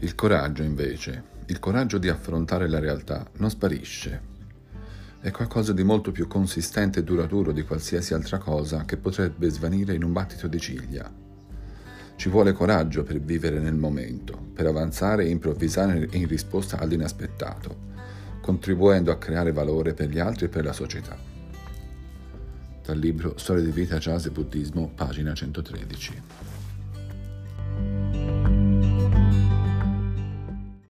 Il coraggio, invece, il coraggio di affrontare la realtà, non sparisce. È qualcosa di molto più consistente e duraturo di qualsiasi altra cosa che potrebbe svanire in un battito di ciglia. Ci vuole coraggio per vivere nel momento, per avanzare e improvvisare in risposta all'inaspettato, contribuendo a creare valore per gli altri e per la società. Dal libro Storia di vita, jazz e buddismo, pagina 113.